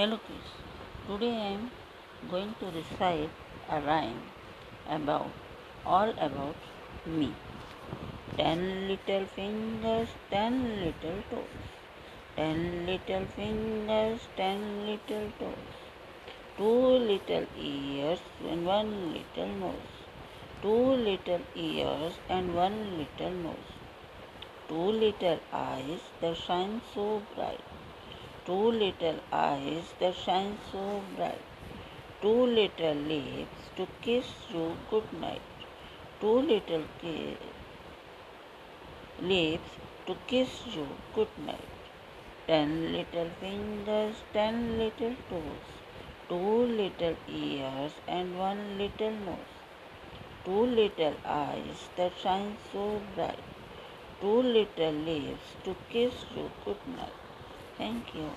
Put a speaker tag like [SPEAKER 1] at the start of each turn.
[SPEAKER 1] Hello kids, today I am going to recite a rhyme about all about me. Ten little fingers, ten little toes. Ten little fingers, ten little toes. Two little ears and one little nose. Two little ears and one little nose. Two little eyes that shine so bright two little eyes that shine so bright, two little lips to kiss you good night, two little lips to kiss you good night, ten little fingers, ten little toes, two little ears and one little nose, two little eyes that shine so bright, two little lips to kiss you good night. Thank you.